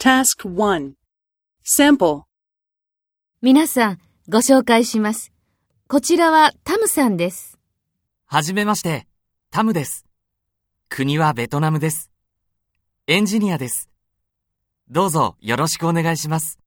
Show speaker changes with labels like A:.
A: Task 1 Sample
B: 皆さん、ご紹介します。こちらはタムさんです。
C: はじめまして、タムです。国はベトナムです。エンジニアです。どうぞよろしくお願いします。